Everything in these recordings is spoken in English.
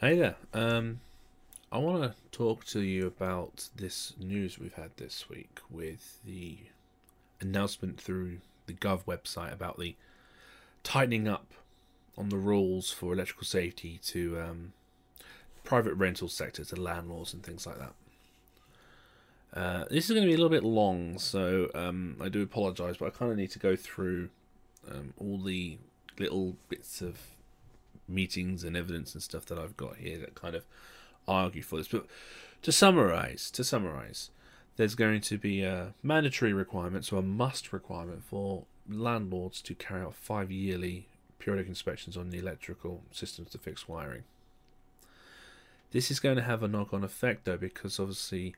Hey there. Um, I want to talk to you about this news we've had this week with the announcement through the Gov website about the tightening up on the rules for electrical safety to um, private rental sectors, to landlords and things like that. Uh, this is going to be a little bit long, so um, I do apologise, but I kind of need to go through um, all the little bits of meetings and evidence and stuff that I've got here that kind of argue for this. But to summarize, to summarize, there's going to be a mandatory requirement, so a must requirement for landlords to carry out five yearly periodic inspections on the electrical systems to fix wiring. This is going to have a knock on effect though, because obviously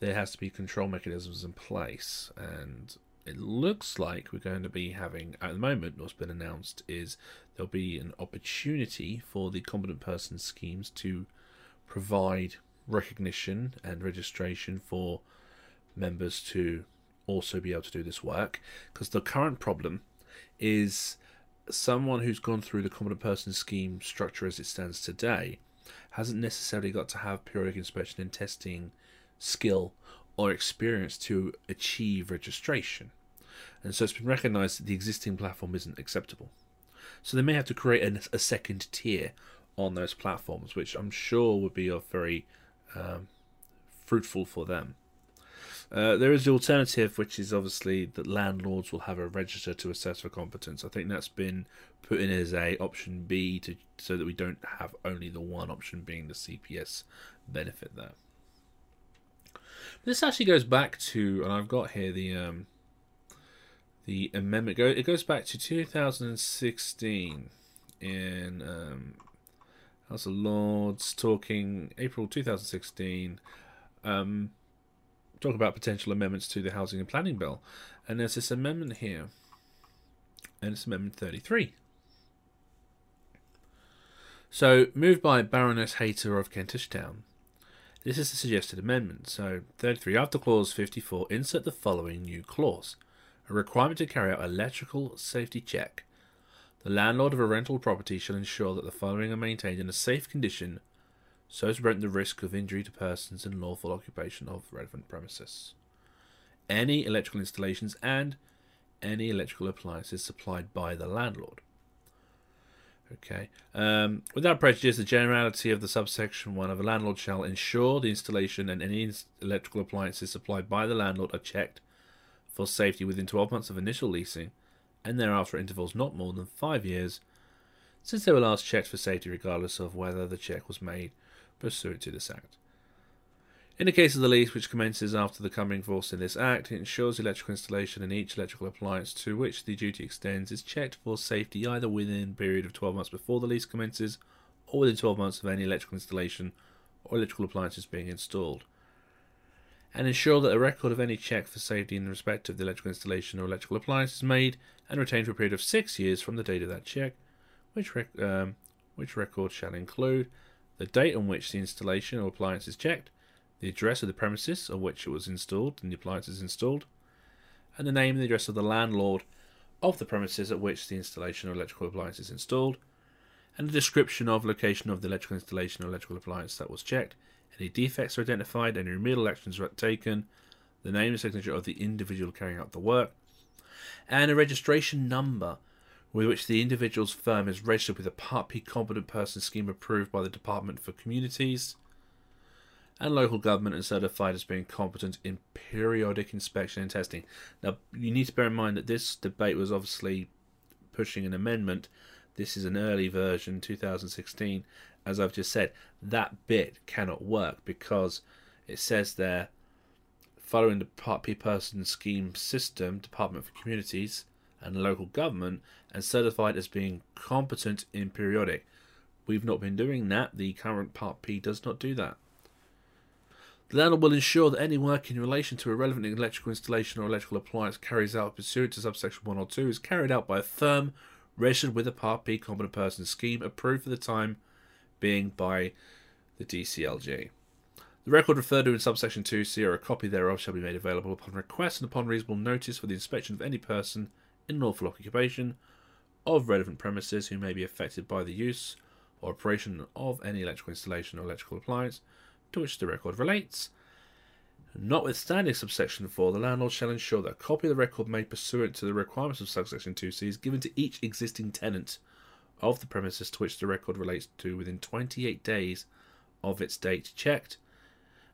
there has to be control mechanisms in place, and it looks like we're going to be having, at the moment, what's been announced is there'll be an opportunity for the competent person schemes to provide recognition and registration for members to also be able to do this work because the current problem is someone who's gone through the competent person scheme structure as it stands today hasn't necessarily got to have periodic inspection and testing skill or experience to achieve registration. And so it's been recognized that the existing platform isn't acceptable. So they may have to create a, a second tier on those platforms, which I'm sure would be of very um, fruitful for them. Uh, there is the alternative, which is obviously that landlords will have a register to assess for competence. I think that's been put in as a option B to so that we don't have only the one option being the CPS benefit there. This actually goes back to, and I've got here the um, the amendment. Go it goes back to 2016 in um, House of Lords talking April 2016. Um, talk about potential amendments to the Housing and Planning Bill, and there's this amendment here, and it's Amendment 33. So, moved by Baroness Hayter of Kentish Town. This is the suggested amendment. So, 33. After clause 54, insert the following new clause a requirement to carry out electrical safety check. The landlord of a rental property shall ensure that the following are maintained in a safe condition so as to prevent the risk of injury to persons in lawful occupation of relevant premises. Any electrical installations and any electrical appliances supplied by the landlord. Okay. Um, without prejudice, the generality of the subsection 1 of a landlord shall ensure the installation and any electrical appliances supplied by the landlord are checked for safety within 12 months of initial leasing and thereafter intervals not more than 5 years since they were last checked for safety regardless of whether the check was made pursuant to this Act. In the case of the lease, which commences after the coming force in this Act, it ensures electrical installation in each electrical appliance to which the duty extends is checked for safety either within a period of 12 months before the lease commences or within 12 months of any electrical installation or electrical appliances being installed and ensure that a record of any check for safety in respect of the electrical installation or electrical appliance is made and retained for a period of six years from the date of that check, which, rec- um, which record shall include the date on which the installation or appliance is checked, the address of the premises on which it was installed and the appliance is installed, and the name and the address of the landlord of the premises at which the installation or electrical appliance is installed, and a description of location of the electrical installation or electrical appliance that was checked, any defects are identified, any remedial actions are taken, the name and signature of the individual carrying out the work, and a registration number with which the individual's firm is registered with a Part P competent person scheme approved by the Department for Communities and local government and certified as being competent in periodic inspection and testing. Now, you need to bear in mind that this debate was obviously pushing an amendment. This is an early version, 2016, as I've just said, that bit cannot work because it says there, following the Part P person scheme system, Department for Communities and Local Government, and certified as being competent in periodic. We've not been doing that. The current Part P does not do that. The landlord will ensure that any work in relation to a relevant electrical installation or electrical appliance carries out pursuant to subsection 1 or 2 is carried out by a firm registered with a Part P competent person scheme approved for the time being by the DCLG. The record referred to in subsection 2c or a copy thereof shall be made available upon request and upon reasonable notice for the inspection of any person in lawful occupation of relevant premises who may be affected by the use or operation of any electrical installation or electrical appliance to which the record relates. Notwithstanding subsection 4, the landlord shall ensure that a copy of the record made pursuant to the requirements of subsection 2c is given to each existing tenant of the premises to which the record relates to within 28 days of its date checked,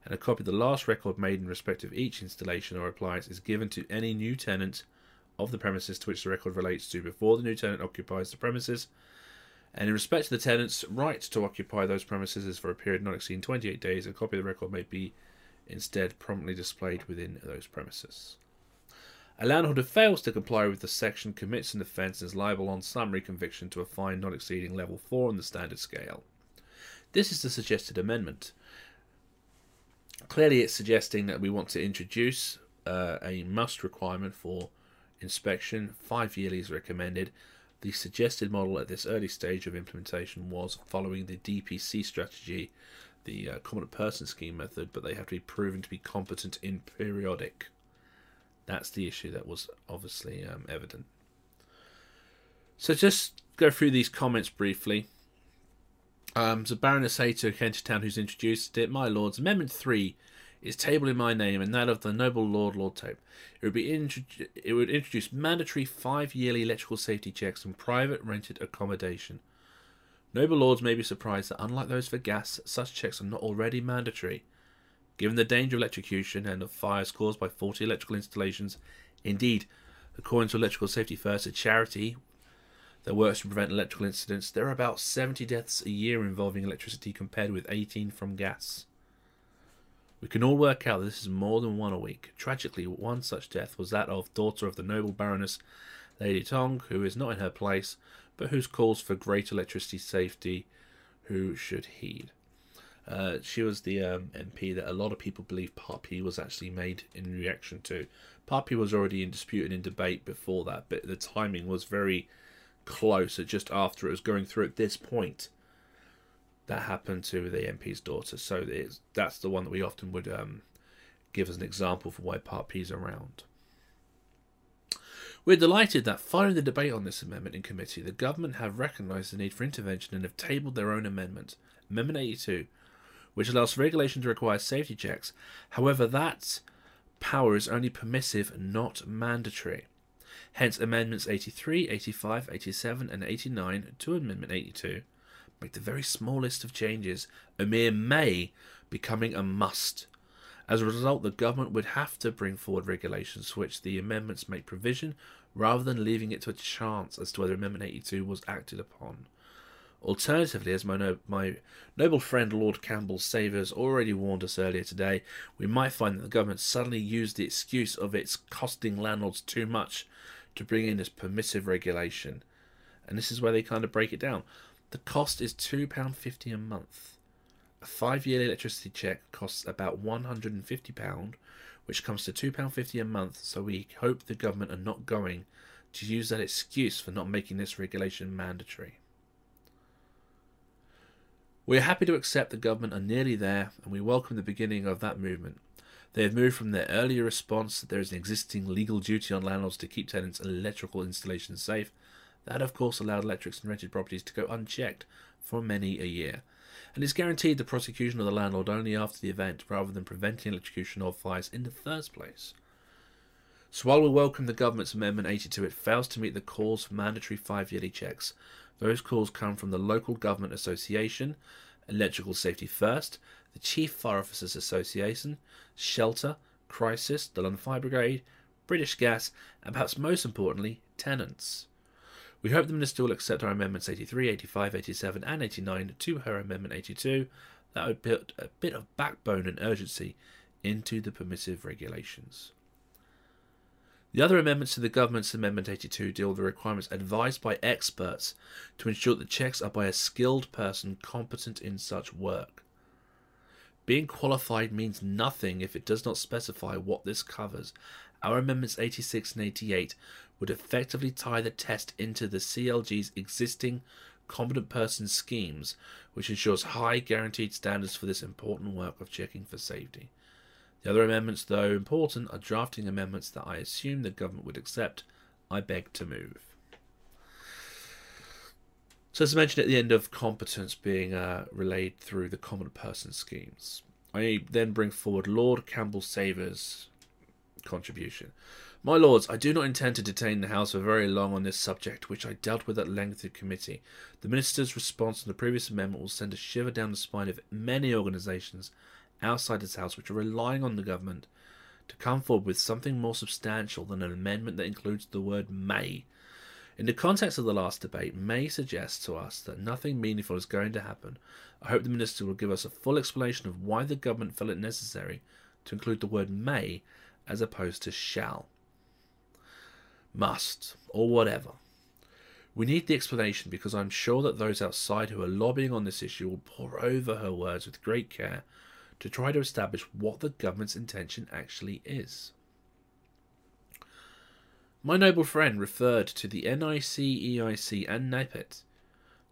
and a copy of the last record made in respect of each installation or appliance is given to any new tenant of the premises to which the record relates to before the new tenant occupies the premises. And in respect to the tenant's right to occupy those premises is for a period not exceeding 28 days, a copy of the record may be instead promptly displayed within those premises. A landlord who fails to comply with the section commits an offence and is liable on summary conviction to a fine not exceeding level 4 on the standard scale. This is the suggested amendment. Clearly, it's suggesting that we want to introduce uh, a must requirement for inspection. Five yearly is recommended. The suggested model at this early stage of implementation was following the DPC strategy the uh, competent person scheme method, but they have to be proven to be competent in periodic. That's the issue that was obviously um, evident. So just go through these comments briefly. Um, so Baroness Hayter of Kentish Town, who's introduced it, my lords, Amendment 3 is tabled in my name and that of the noble Lord Lord Tope. It would be it would introduce mandatory five yearly electrical safety checks in private rented accommodation Noble lords may be surprised that, unlike those for gas, such checks are not already mandatory. Given the danger of electrocution and of fires caused by faulty electrical installations, indeed, according to Electrical Safety First, a charity that works to prevent electrical incidents, there are about 70 deaths a year involving electricity compared with 18 from gas. We can all work out that this is more than one a week. Tragically, one such death was that of daughter of the noble Baroness Lady Tonge, who is not in her place, but whose calls for greater electricity safety who should heed. Uh, she was the um, MP that a lot of people believe Part P was actually made in reaction to. Part P was already in dispute and in debate before that, but the timing was very close, just after it was going through at this point. That happened to the MP's daughter, so that's the one that we often would um, give as an example for why Part P is around. We're delighted that following the debate on this amendment in committee, the government have recognised the need for intervention and have tabled their own amendment, Amendment 82, which allows regulation to require safety checks. However, that power is only permissive, not mandatory. Hence, Amendments 83, 85, 87, and 89 to Amendment 82 make the very smallest of changes a mere may becoming a must as a result, the government would have to bring forward regulations which the amendments make provision rather than leaving it to a chance as to whether Amendment 82 was acted upon. Alternatively, as my, no- my noble friend Lord Campbell Savours already warned us earlier today, we might find that the government suddenly used the excuse of its costing landlords too much to bring in this permissive regulation. And this is where they kind of break it down. The cost is £2.50 a month. A five year electricity check costs about £150, which comes to £2.50 a month, so we hope the government are not going to use that excuse for not making this regulation mandatory. We are happy to accept the government are nearly there, and we welcome the beginning of that movement. They have moved from their earlier response that there is an existing legal duty on landlords to keep tenants' electrical installations safe. That, of course, allowed electrics and rented properties to go unchecked for many a year and is guaranteed the prosecution of the landlord only after the event rather than preventing electrocution or fires in the first place. So while we welcome the government's Amendment 82, it fails to meet the calls for mandatory five yearly checks. Those calls come from the Local Government Association, Electrical Safety First, the Chief Fire Officers Association, Shelter, Crisis, the London Fire Brigade, British Gas, and perhaps most importantly, tenants. We hope the Minister will accept our Amendments 83, 85, 87, and 89 to her Amendment 82. That would put a bit of backbone and urgency into the permissive regulations. The other amendments to the Government's Amendment 82 deal with the requirements advised by experts to ensure that checks are by a skilled person competent in such work. Being qualified means nothing if it does not specify what this covers. Our Amendments 86 and 88 would effectively tie the test into the CLG's existing competent person schemes, which ensures high guaranteed standards for this important work of checking for safety. The other amendments, though important, are drafting amendments that I assume the government would accept. I beg to move. So, as I mentioned at the end of competence being uh, relayed through the common person schemes, I then bring forward Lord Campbell Savours' contribution. My lords, I do not intend to detain the House for very long on this subject, which I dealt with at length in committee. The Minister's response to the previous amendment will send a shiver down the spine of many organisations outside this House which are relying on the government to come forward with something more substantial than an amendment that includes the word may. In the context of the last debate, may suggests to us that nothing meaningful is going to happen. I hope the Minister will give us a full explanation of why the government felt it necessary to include the word may as opposed to shall must, or whatever. We need the explanation because I'm sure that those outside who are lobbying on this issue will pore over her words with great care to try to establish what the government's intention actually is. My noble friend referred to the NICEIC, and NAPIT,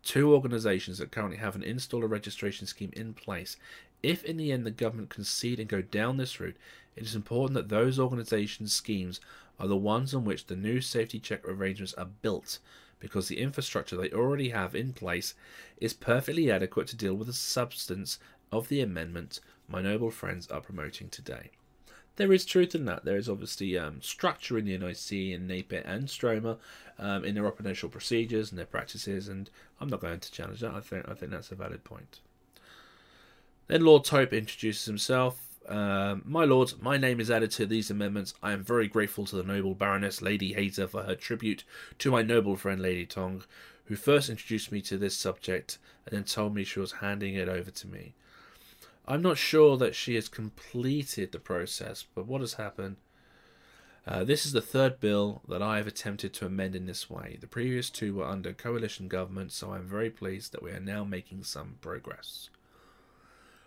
two organisations that currently have an installer registration scheme in place. If in the end the government concede and go down this route, it is important that those organisations' schemes are the ones on which the new safety check arrangements are built because the infrastructure they already have in place is perfectly adequate to deal with the substance of the amendment my noble friends are promoting today. There is truth in that. There is obviously um, structure in the NIC and NAPIT and Stroma um, in their operational procedures and their practices, and I'm not going to challenge that. I think I think that's a valid point. Then Lord Tope introduces himself. Um, my lords, my name is added to these amendments. I am very grateful to the noble Baroness Lady Hayter for her tribute to my noble friend Lady Tonge, who first introduced me to this subject and then told me she was handing it over to me. I'm not sure that she has completed the process, but what has happened? Uh, this is the third bill that I have attempted to amend in this way. The previous two were under coalition government, so I'm very pleased that we are now making some progress.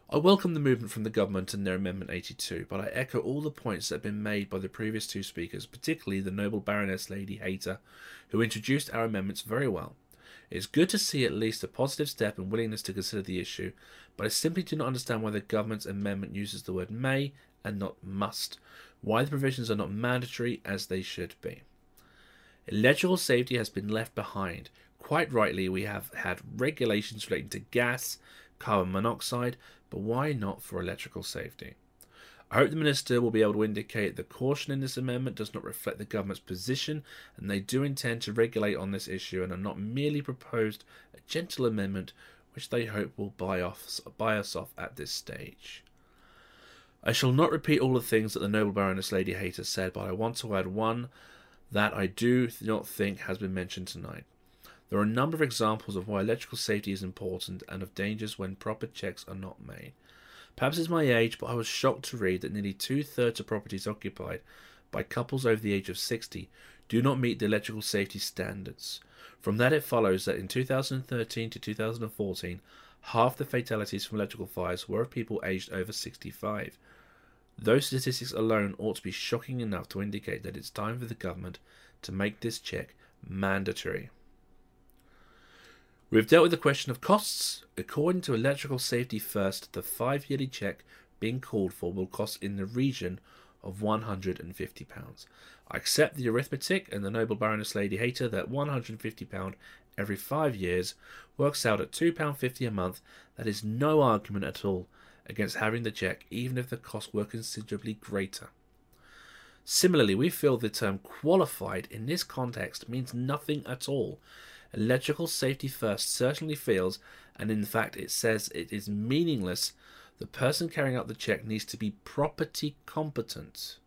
I welcome the movement from the government and their Amendment 82, but I echo all the points that have been made by the previous two speakers, particularly the noble Baroness Lady Hayter, who introduced our amendments very well. It is good to see at least a positive step and willingness to consider the issue, but I simply do not understand why the government's amendment uses the word may and not must, why the provisions are not mandatory as they should be. Electrical safety has been left behind. Quite rightly, we have had regulations relating to gas, carbon monoxide, but why not for electrical safety? I hope the Minister will be able to indicate that caution in this amendment does not reflect the government's position and they do intend to regulate on this issue and are not merely proposed a gentle amendment which they hope will buy, off, buy us off at this stage. I shall not repeat all the things that the noble Baroness Lady Hayter said, but I want to add one that I do not think has been mentioned tonight. There are a number of examples of why electrical safety is important and of dangers when proper checks are not made. Perhaps it's my age, but I was shocked to read that nearly two thirds of properties occupied by couples over the age of 60 do not meet the electrical safety standards. From that, it follows that in 2013 to 2014, half the fatalities from electrical fires were of people aged over 65. Those statistics alone ought to be shocking enough to indicate that it's time for the government to make this check mandatory. We've dealt with the question of costs. According to Electrical Safety First, the five yearly check being called for will cost in the region of £150. I accept the arithmetic and the noble Baroness Lady Hayter that £150 every five years works out at £2.50 a month. That is no argument at all against having the check, even if the costs were considerably greater. Similarly, we feel the term qualified in this context means nothing at all Electrical safety first certainly feels, and in fact it says it is meaningless, the person carrying out the check needs to be property competent.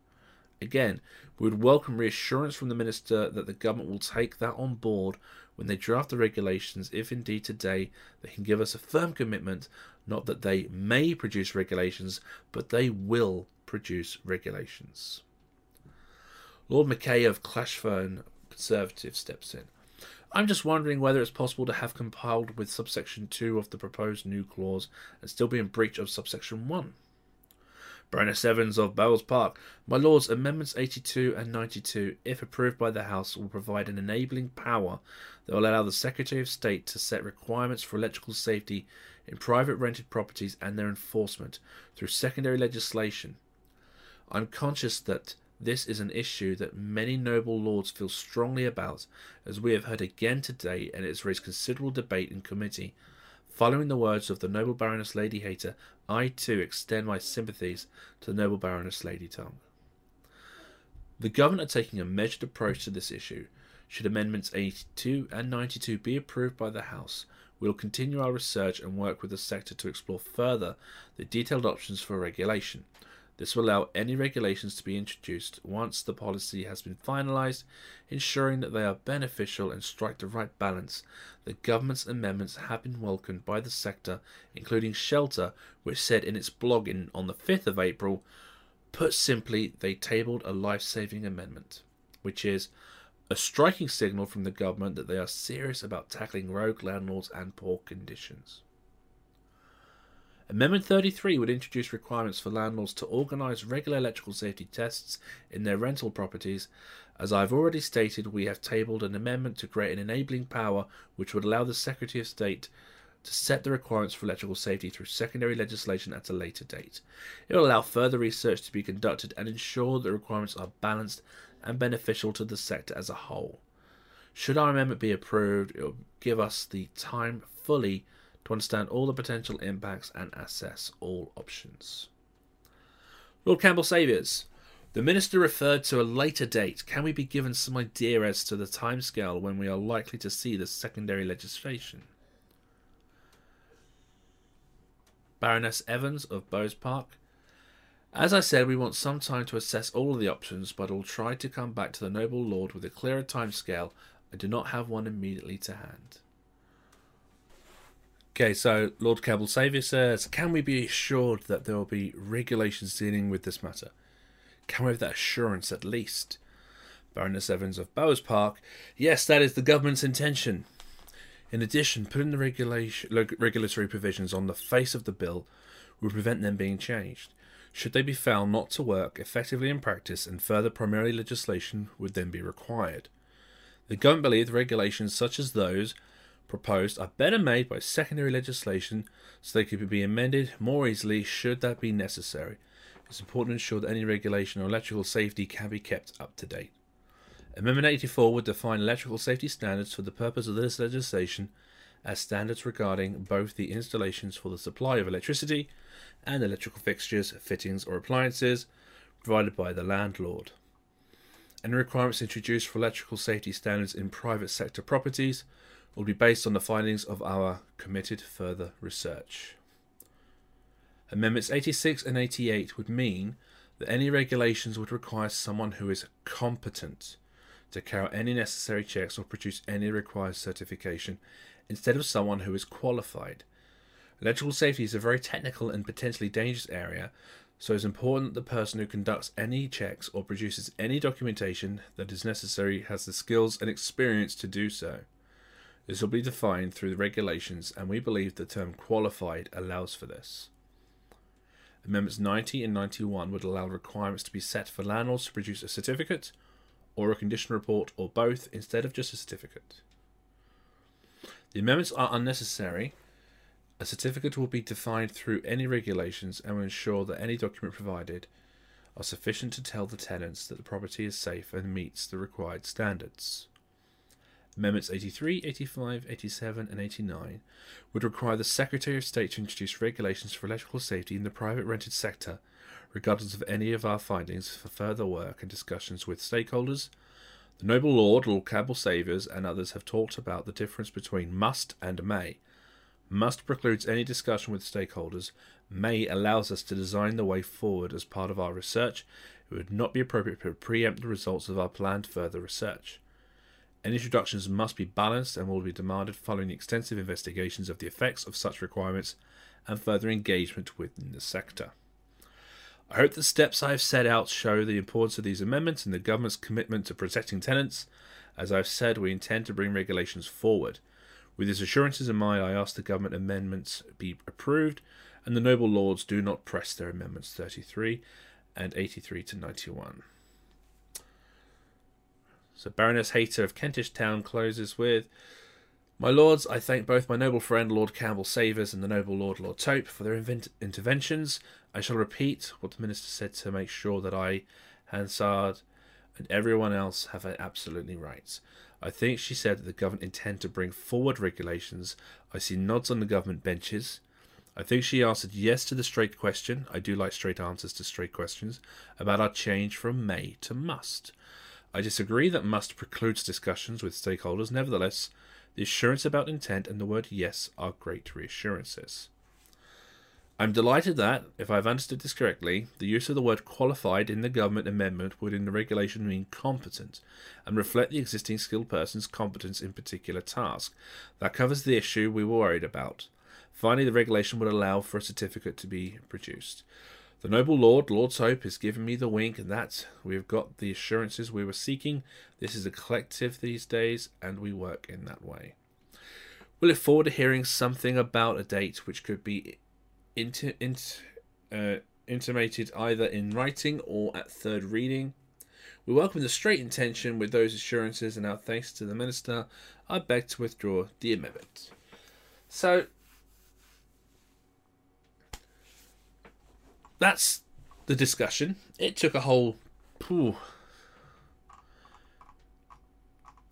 Again, we would welcome reassurance from the Minister that the government will take that on board when they draft the regulations, if indeed today they can give us a firm commitment, not that they may produce regulations, but they will produce regulations. Lord Mackay of Clashfern Conservative steps in. I'm just wondering whether it's possible to have compiled with subsection 2 of the proposed new clause and still be in breach of subsection 1. Baroness Evans of Bowes Park, my lords, amendments 82 and 92, if approved by the House, will provide an enabling power that will allow the Secretary of State to set requirements for electrical safety in private rented properties and their enforcement through secondary legislation. I'm conscious that This is an issue that many noble lords feel strongly about, as we have heard again today, and it has raised considerable debate in committee. Following the words of the noble Baroness Lady Hayter, I too extend my sympathies to the noble Baroness Lady Tonge. The government are taking a measured approach to this issue. Should Amendments 82 and 92 be approved by the House, we will continue our research and work with the sector to explore further the detailed options for regulation. This will allow any regulations to be introduced once the policy has been finalised, ensuring that they are beneficial and strike the right balance. The government's amendments have been welcomed by the sector, including Shelter, which said in its blog in, on the 5th of April, put simply, they tabled a life saving amendment, which is a striking signal from the government that they are serious about tackling rogue landlords and poor conditions. Amendment 33 would introduce requirements for landlords to organise regular electrical safety tests in their rental properties. As I've already stated, we have tabled an amendment to create an enabling power which would allow the Secretary of State to set the requirements for electrical safety through secondary legislation at a later date. It will allow further research to be conducted and ensure the requirements are balanced and beneficial to the sector as a whole. Should our amendment be approved, it will give us the time fully to understand all the potential impacts and assess all options. Lord Campbell Savours. The Minister referred to a later date. Can we be given some idea as to the timescale when we are likely to see the secondary legislation? Baroness Evans of Bowes Park. As I said, we want some time to assess all of the options, but will try to come back to the noble lord with a clearer timescale. I do not have one immediately to hand. Okay, so Lord Campbell Saviour says, Can we be assured that there will be regulations dealing with this matter? Can we have that assurance at least? Baroness Evans of Bowes Park, Yes, that is the government's intention. In addition, putting the regulation, regulatory provisions on the face of the bill will prevent them being changed. Should they be found not to work effectively in practice, and further primary legislation would then be required. The government believe regulations such as those proposed are better made by secondary legislation so they could be amended more easily should that be necessary. It's important to ensure that any regulation on electrical safety can be kept up to date. Amendment 84 would define electrical safety standards for the purpose of this legislation as standards regarding both the installations for the supply of electricity and electrical fixtures, fittings, or appliances provided by the landlord. Any requirements introduced for electrical safety standards in private sector properties will be based on the findings of our committed further research. Amendments 86 and 88 would mean that any regulations would require someone who is competent to carry out any necessary checks or produce any required certification instead of someone who is qualified. Electrical safety is a very technical and potentially dangerous area, so it's important that the person who conducts any checks or produces any documentation that is necessary has the skills and experience to do so. This will be defined through the regulations, and we believe the term qualified allows for this. Amendments 90 and 91 would allow requirements to be set for landlords to produce a certificate or a condition report or both instead of just a certificate. The amendments are unnecessary. A certificate will be defined through any regulations and will ensure that any document provided are sufficient to tell the tenants that the property is safe and meets the required standards. Amendments 83, 85, 87, and 89 would require the Secretary of State to introduce regulations for electrical safety in the private rented sector, regardless of any of our findings, for further work and discussions with stakeholders. The Noble Lord, Lord Campbell Savours, and others have talked about the difference between must and may. Must precludes any discussion with stakeholders. May allows us to design the way forward as part of our research. It would not be appropriate to preempt the results of our planned further research. Any introductions must be balanced and will be demanded following extensive investigations of the effects of such requirements and further engagement within the sector. I hope the steps I have set out show the importance of these amendments and the government's commitment to protecting tenants. As I've said, we intend to bring regulations forward. With these assurances in mind, I ask the government amendments be approved and the noble lords do not press their amendments 33 and 83 to 91. So Baroness Hayter of Kentish Town closes with My lords, I thank both my noble friend Lord Campbell Savours and the noble Lord Lord Tope for their invent- interventions. I shall repeat what the minister said to make sure that I Hansard, and everyone else have absolutely right. I think she said that the government intend to bring forward regulations. I see nods on the government benches. I think she answered yes to the straight question. I do like straight answers to straight questions about our change from may to must. I disagree that must precludes discussions with stakeholders. Nevertheless, the assurance about intent and the word yes are great reassurances. I'm delighted that, if I've understood this correctly, the use of the word qualified in the government amendment would in the regulation mean competent and reflect the existing skilled person's competence in particular task. That covers the issue we were worried about. Finally, the regulation would allow for a certificate to be produced. The noble Lord, Lord's Hope, has given me the wink and that we have got the assurances we were seeking. This is a collective these days, and we work in that way. We look forward to hearing something about a date which could be uh, intimated either in writing or at third reading. We welcome the straight intention with those assurances, and our thanks to the Minister, I beg to withdraw the amendment. So, that's the discussion. It took a whole whew,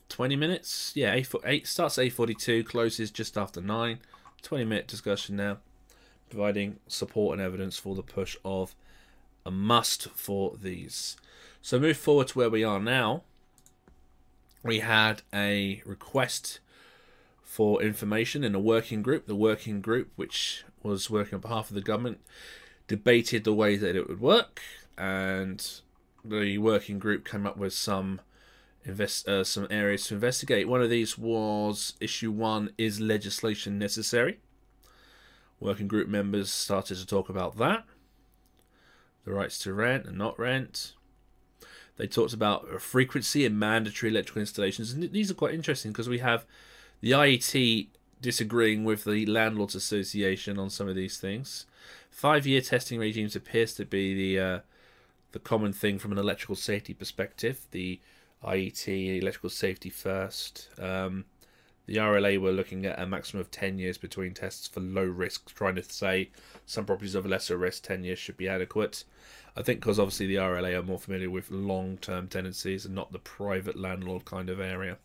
20 minutes. Yeah, 8, 8 starts at 8.42, closes just after 9. 20 minute discussion now, providing support and evidence for the push of a must for these. So move forward to where we are now. We had a request for information in a working group. The working group, which was working on behalf of the government, debated the way that it would work, and the working group came up with some invest uh, some areas to investigate. One of these was issue one: is legislation necessary? Working group members started to talk about that, the rights to rent and not rent. They talked about frequency and mandatory electrical installations, and these are quite interesting because we have the IET disagreeing with the Landlords Association on some of these things. Five-year testing regimes appears to be the uh, the common thing from an electrical safety perspective. The IET, electrical safety first. Um, the RLA were looking at a maximum of 10 years between tests for low risk, trying to say some properties of lesser risk, 10 years should be adequate. I think because obviously the RLA are more familiar with long term tenancies and not the private landlord kind of area.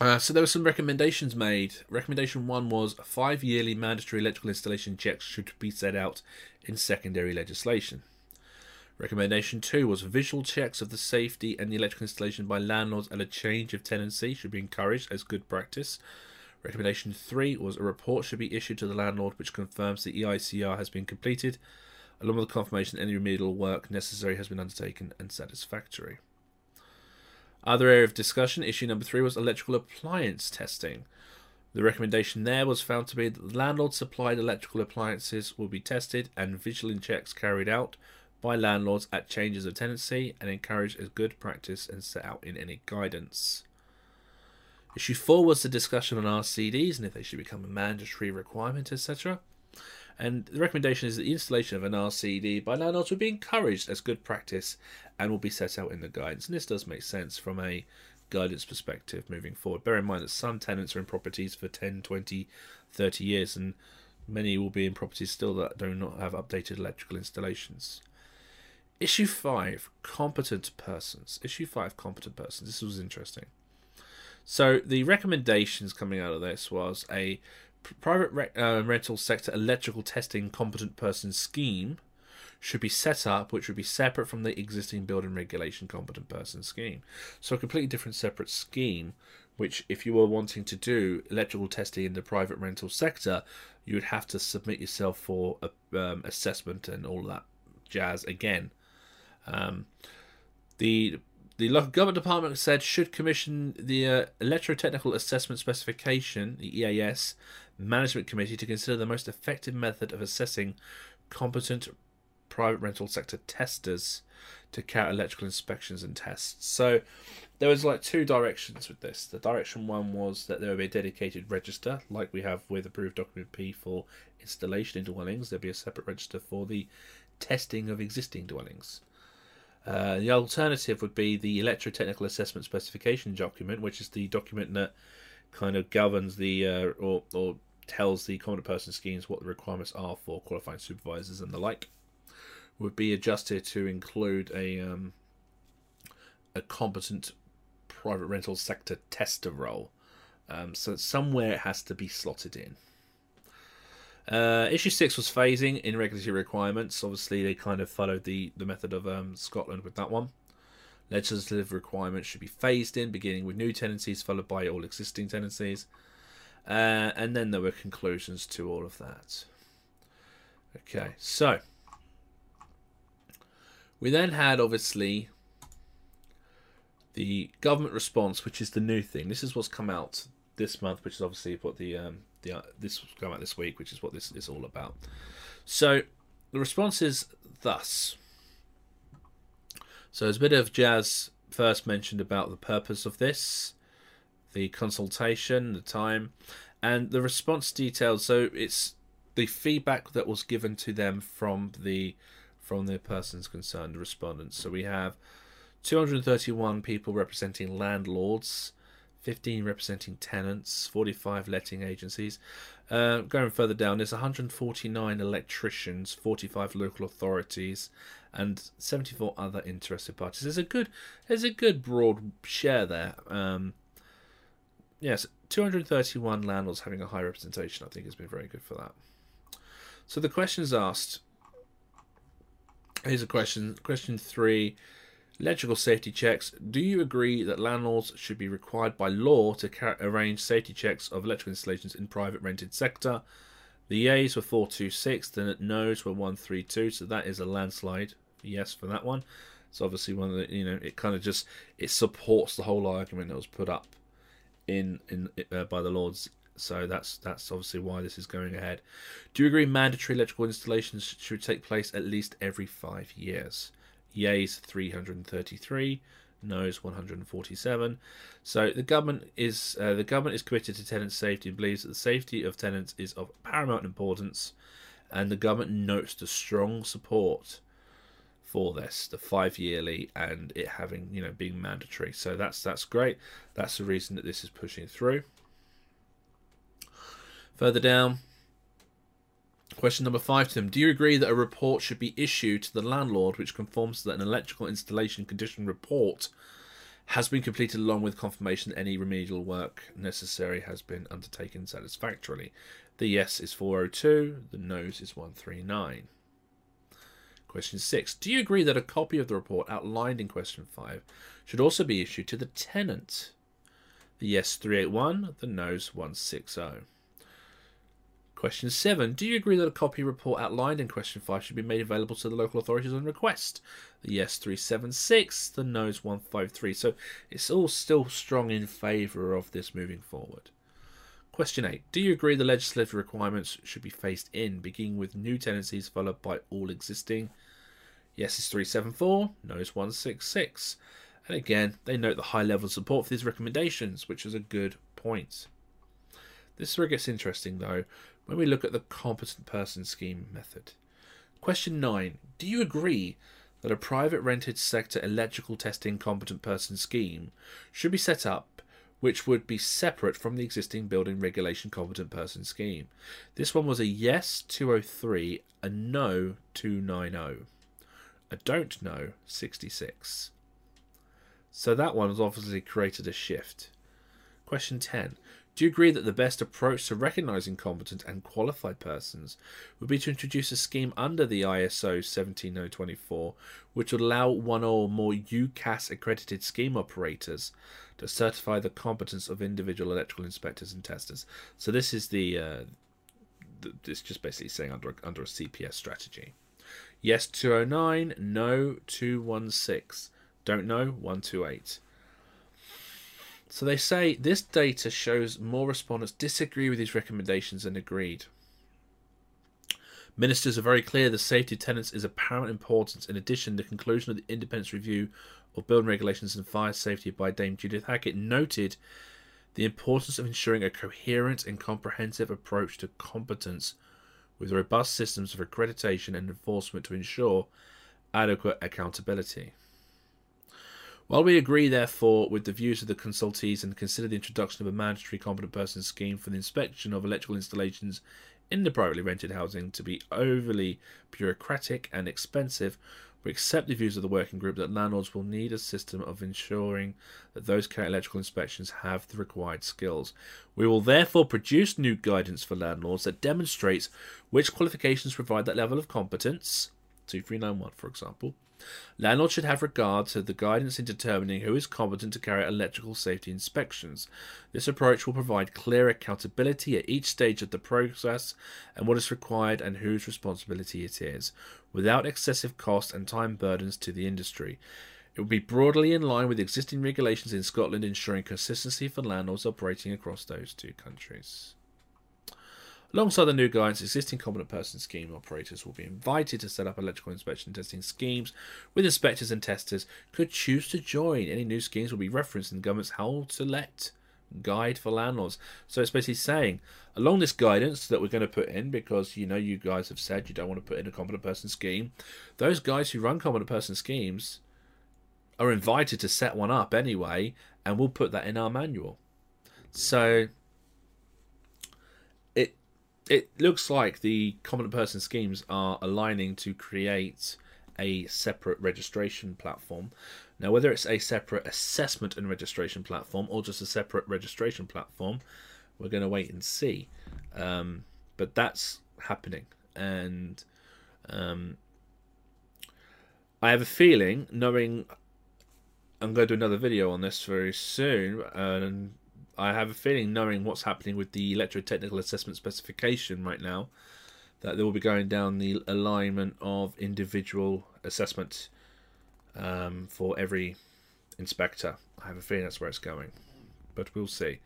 Uh, so there were some recommendations made. Recommendation one was five yearly mandatory electrical installation checks should be set out in secondary legislation. Recommendation two was visual checks of the safety and the electrical installation by landlords and a change of tenancy should be encouraged as good practice. Recommendation three was a report should be issued to the landlord which confirms the EICR has been completed, along with the confirmation any remedial work necessary has been undertaken and satisfactory. Other area of discussion, issue number three, was electrical appliance testing. The recommendation there was found to be that landlord supplied electrical appliances will be tested and visual checks carried out by landlords at changes of tenancy and encouraged as good practice and set out in any guidance. Issue 4 was the discussion on RCDs and if they should become a mandatory requirement, etc. And the recommendation is that the installation of an RCD by landlords would be encouraged as good practice and will be set out in the guidance. And this does make sense from a guidance perspective moving forward. Bear in mind that some tenants are in properties for 10, 20, 30 years, and many will be in properties still that do not have updated electrical installations. Issue 5 Competent Persons. Issue 5 Competent Persons. This was interesting. So, the recommendations coming out of this was a private re- uh, rental sector electrical testing competent person scheme should be set up, which would be separate from the existing building regulation competent person scheme. So, a completely different separate scheme, which, if you were wanting to do electrical testing in the private rental sector, you would have to submit yourself for a, um, assessment and all that jazz again. Um, the the local government department said should commission the uh, electrotechnical assessment specification, the EAS, management committee to consider the most effective method of assessing competent private rental sector testers to carry electrical inspections and tests. So there was like two directions with this. The direction one was that there would be a dedicated register, like we have with approved document P for installation in dwellings. There'd be a separate register for the testing of existing dwellings. Uh, the alternative would be the electrotechnical assessment specification document, which is the document that kind of governs the uh, or or tells the competent person schemes what the requirements are for qualifying supervisors and the like. would be adjusted to include a um, a competent private rental sector tester role. Um, so somewhere it has to be slotted in. Uh, issue six was phasing in regulatory requirements. Obviously, they kind of followed the the method of um, Scotland with that one. Legislative requirements should be phased in, beginning with new tenancies, followed by all existing tenancies. Uh, and then there were conclusions to all of that. Okay, so we then had obviously the government response, which is the new thing. This is what's come out this month, which is obviously what the um, the uh, this come out this week, which is what this is all about. So the response is thus. So there's a bit of jazz first mentioned about the purpose of this, the consultation, the time, and the response details. So it's the feedback that was given to them from the from the persons concerned, the respondents. So we have 231 people representing landlords, 15 representing tenants, 45 letting agencies. Uh, going further down, there's 149 electricians, 45 local authorities, and 74 other interested parties. There's a good, there's a good broad share there. Um, yes, 231 landlords having a high representation, I think, has been very good for that. So the questions asked. Here's a question. Question three Electrical safety checks. Do you agree that landlords should be required by law to arrange safety checks of electrical installations in private rented sector? The yeas were 426, the no's were 132, so that is a landslide. Yes for that one. It's obviously one of the, you know, it kind of just, it supports the whole argument that was put up in, in uh, by the Lords so that's that's obviously why this is going ahead. Do you agree mandatory electrical installations should take place at least every five years? Yeas 333, No's 147. So the government is uh, the government is committed to tenant safety and believes that the safety of tenants is of paramount importance, and the government notes the strong support for this, the five yearly, and it having you know being mandatory. So that's that's great. That's the reason that this is pushing through. Further down, Question number five to them. Do you agree that a report should be issued to the landlord which confirms that an electrical installation condition report has been completed along with confirmation that any remedial work necessary has been undertaken satisfactorily? The yes is 402, the no's is 139. Question 6. Do you agree that a copy of the report outlined in question 5 should also be issued to the tenant? The yes 381, the no's 160. Question 7. Do you agree that a copy report outlined in question 5 should be made available to the local authorities on request? The yes 376, the no's 153. So it's all still strong in favour of this moving forward. Question 8. Do you agree the legislative requirements should be phased in, beginning with new tenancies followed by all existing? Yes is 374, no is 166. And again, they note the high level of support for these recommendations, which is a good point. This is where it gets interesting, though, when we look at the competent person scheme method. Question 9. Do you agree that a private rented sector electrical testing competent person scheme should be set up which would be separate from the existing building regulation competent person scheme? This one was a yes 203, a no 290, a don't know 66. So that one has obviously created a shift. Question 10. Do you agree that the best approach to recognizing competent and qualified persons would be to introduce a scheme under the ISO 17024, which would allow one or more UKAS accredited scheme operators to certify the competence of individual electrical inspectors and testers? So this is the, uh, the it's just basically saying under under a CPS strategy. Yes 209, no 216, don't know 128. So they say this data shows more respondents disagree with these recommendations than agreed. Ministers are very clear the safety of tenants is of paramount importance. In addition, the conclusion of the independent review of building regulations and fire safety by Dame Judith Hackitt noted the importance of ensuring a coherent and comprehensive approach to competence with robust systems of accreditation and enforcement to ensure adequate accountability. While we agree, therefore, with the views of the consultees and consider the introduction of a mandatory competent person scheme for the inspection of electrical installations in the privately rented housing to be overly bureaucratic and expensive, we accept the views of the working group that landlords will need a system of ensuring that those carrying electrical inspections have the required skills. We will therefore produce new guidance for landlords that demonstrates which qualifications provide that level of competence, 2391 for example, Landlords should have regard to the guidance in determining who is competent to carry out electrical safety inspections. This approach will provide clear accountability at each stage of the process and what is required and whose responsibility it is, without excessive cost and time burdens to the industry. It will be broadly in line with existing regulations in Scotland, ensuring consistency for landlords operating across those two countries. Alongside the new guidance, existing competent person scheme operators will be invited to set up electrical inspection and testing schemes with inspectors and testers could choose to join. Any new schemes will be referenced in the government's How to Let guide for landlords. So it's basically saying along this guidance that we're going to put in because you know you guys have said you don't want to put in a competent person scheme, those guys who run competent person schemes are invited to set one up anyway, and we'll put that in our manual. So it looks like the competent person schemes are aligning to create a separate registration platform. Now, whether it's a separate assessment and registration platform or just a separate registration platform, we're going to wait and see. Um, but that's happening, and um, I have a feeling, knowing I'm going to do another video on this very soon, and I have a feeling, knowing what's happening with the electrotechnical assessment specification right now, that they will be going down the alignment of individual assessment um, for every inspector. I have a feeling that's where it's going, but we'll see.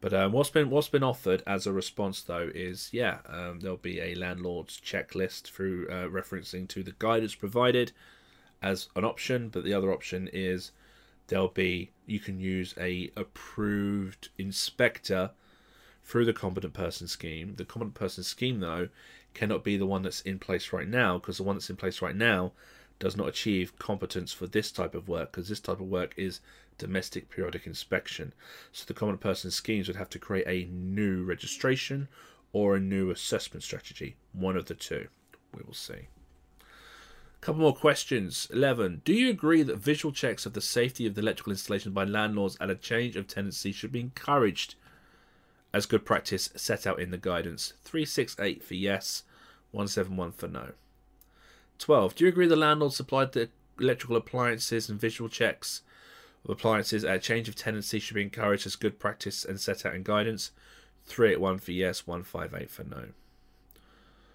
But um, what's been what's been offered as a response though is yeah um, there'll be a landlord's checklist through uh, referencing to the guidance provided as an option, but the other option is there'll be you can use a approved inspector through the competent person scheme. The competent person scheme though cannot be the one that's in place right now because the one that's in place right now does not achieve competence for this type of work because this type of work is domestic periodic inspection. So the competent person schemes would have to create a new registration or a new assessment strategy, one of the two. We will see. Couple more questions. 11. Do you agree that visual checks of the safety of the electrical installation by landlords at a change of tenancy should be encouraged as good practice set out in the guidance? 368 for yes, 171 for no. 12. Do you agree the landlord supplied the electrical appliances and visual checks of appliances at a change of tenancy should be encouraged as good practice and set out in guidance? 381 for yes, 158 for no.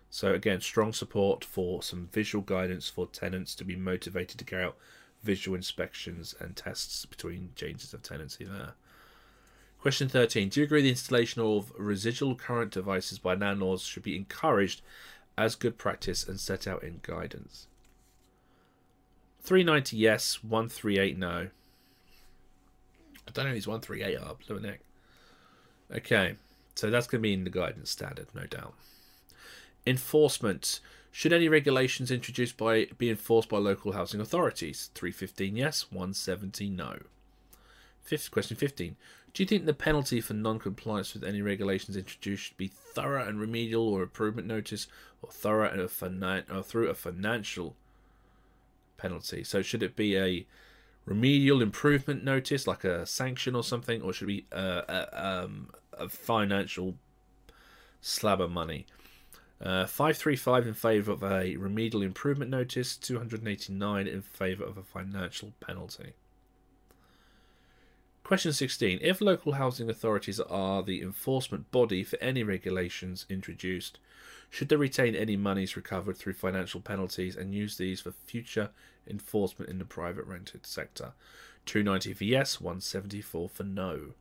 So again, strong support for some visual guidance for tenants to be motivated to carry out visual inspections and tests between changes of tenancy there. Question 13. Do you agree the installation of residual current devices by landlords should be encouraged as good practice and set out in guidance? 390 yes, 138 no. I don't know who's 138 are, blue Neck. Okay, so that's going to be in the guidance standard, no doubt. Enforcement. Should any regulations introduced by be enforced by local housing authorities? 315 yes, 170 no. Fifth question 15. Do you think the penalty for non-compliance with any regulations introduced should be thorough and remedial or improvement notice or thorough and a finan- or through a financial penalty? So should it be a remedial improvement notice like a sanction or something or should it be a, a, um, a financial slab of money? Uh, 535 in favour of a remedial improvement notice, 289 in favour of a financial penalty. Question 16. If local housing authorities are the enforcement body for any regulations introduced, should they retain any monies recovered through financial penalties and use these for future enforcement in the private rented sector? 290 for yes, 174 for no.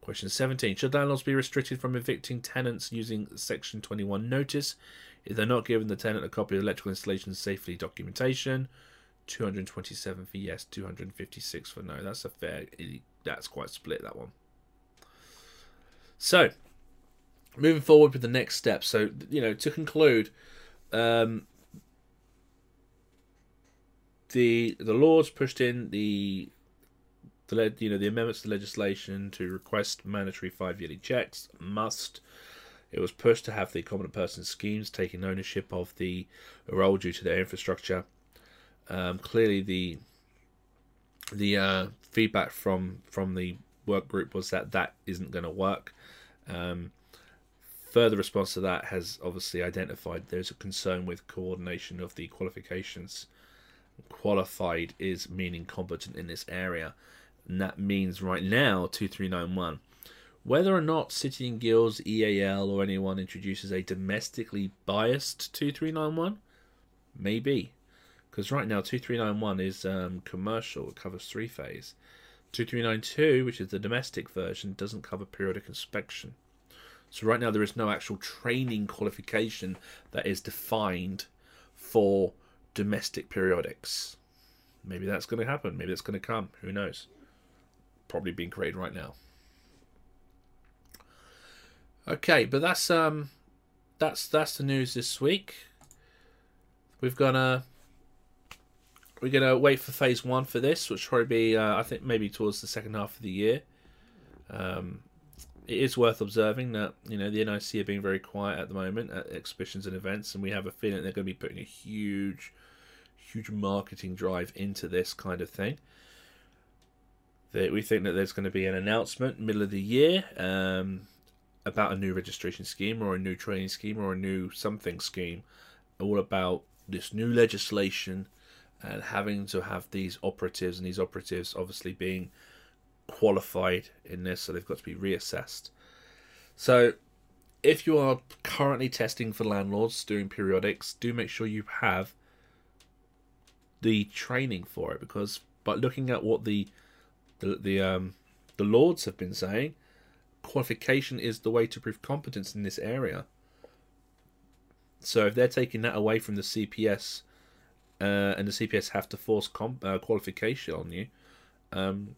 Question 17. Should landlords be restricted from evicting tenants using Section 21 notice if they're not given the tenant a copy of electrical installation safety documentation? 227 for yes, 256 for no. That's a fair, that's quite split, that one. So, moving forward with the next step. So, you know, to conclude, um, the the Lords pushed in the the you know the amendments to legislation to request mandatory five yearly checks must It was pushed to have the competent person schemes taking ownership of the role due to their infrastructure. Um, clearly, the the uh, feedback from from the work group was that that isn't going to work. Um, further response to that has obviously identified there's a concern with coordination of the qualifications. Qualified is meaning competent in this area, that means right now 2391. Whether or not City and Guilds, EAL, or anyone introduces a domestically biased 2391, maybe. Because right now 2391 is um, commercial, it covers three phase. 2392, which is the domestic version, doesn't cover periodic inspection. So right now there is no actual training qualification that is defined for domestic periodics. Maybe that's going to happen. Maybe that's going to come. Who knows? Probably being created right now. Okay, but that's um, that's that's the news this week. We've got a. We're gonna wait for phase one for this, which probably be uh, I think maybe towards the second half of the year. Um, it is worth observing that you know the NIC are being very quiet at the moment at exhibitions and events, and we have a feeling they're going to be putting a huge, huge marketing drive into this kind of thing. That we think that there's going to be an announcement middle of the year um, about a new registration scheme or a new training scheme or a new something scheme, all about this new legislation and having to have these operatives and these operatives obviously being qualified in this, so they've got to be reassessed. So, if you are currently testing for landlords doing periodics, do make sure you have the training for it because by looking at what the the the um the lords have been saying, qualification is the way to prove competence in this area. So if they're taking that away from the CPS, uh, and the CPS have to force comp- uh, qualification on you, um,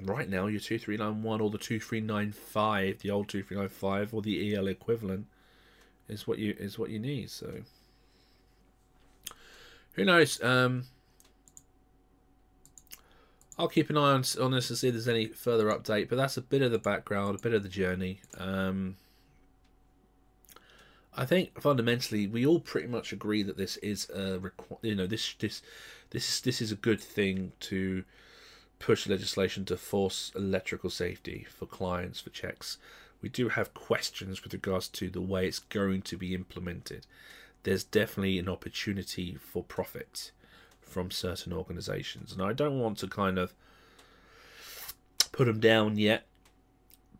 right now your 2391 or the 2395 the old 2395 or the EAL equivalent is what you is what you need so who knows um I'll keep an eye on, on this to see if there's any further update but that's a bit of the background a bit of the journey um I think fundamentally we all pretty much agree that this is a you know this this this this is a good thing to push legislation to force electrical safety for clients for checks. We do have questions with regards to the way it's going to be implemented. There's definitely an opportunity for profit from certain organizations, and I don't want to kind of put them down yet,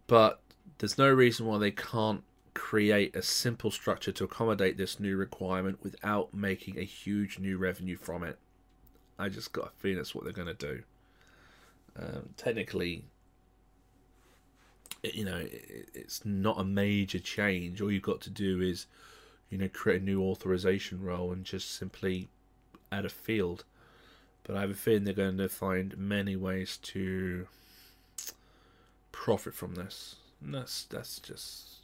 but there's no reason why they can't create a simple structure to accommodate this new requirement without making a huge new revenue from it. I just got a feeling that's what they're going to do. Um, technically, you know, it's not a major change. All you've got to do is, you know, create a new authorization role and just simply add a field. But I have a feeling they're going to find many ways to profit from this. And that's that's just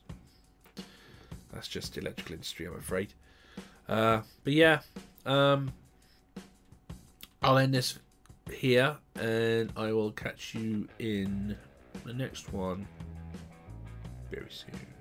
that's just the electrical industry, I'm afraid. Uh, but yeah, um, I'll end this here, and I will catch you in the next one very soon.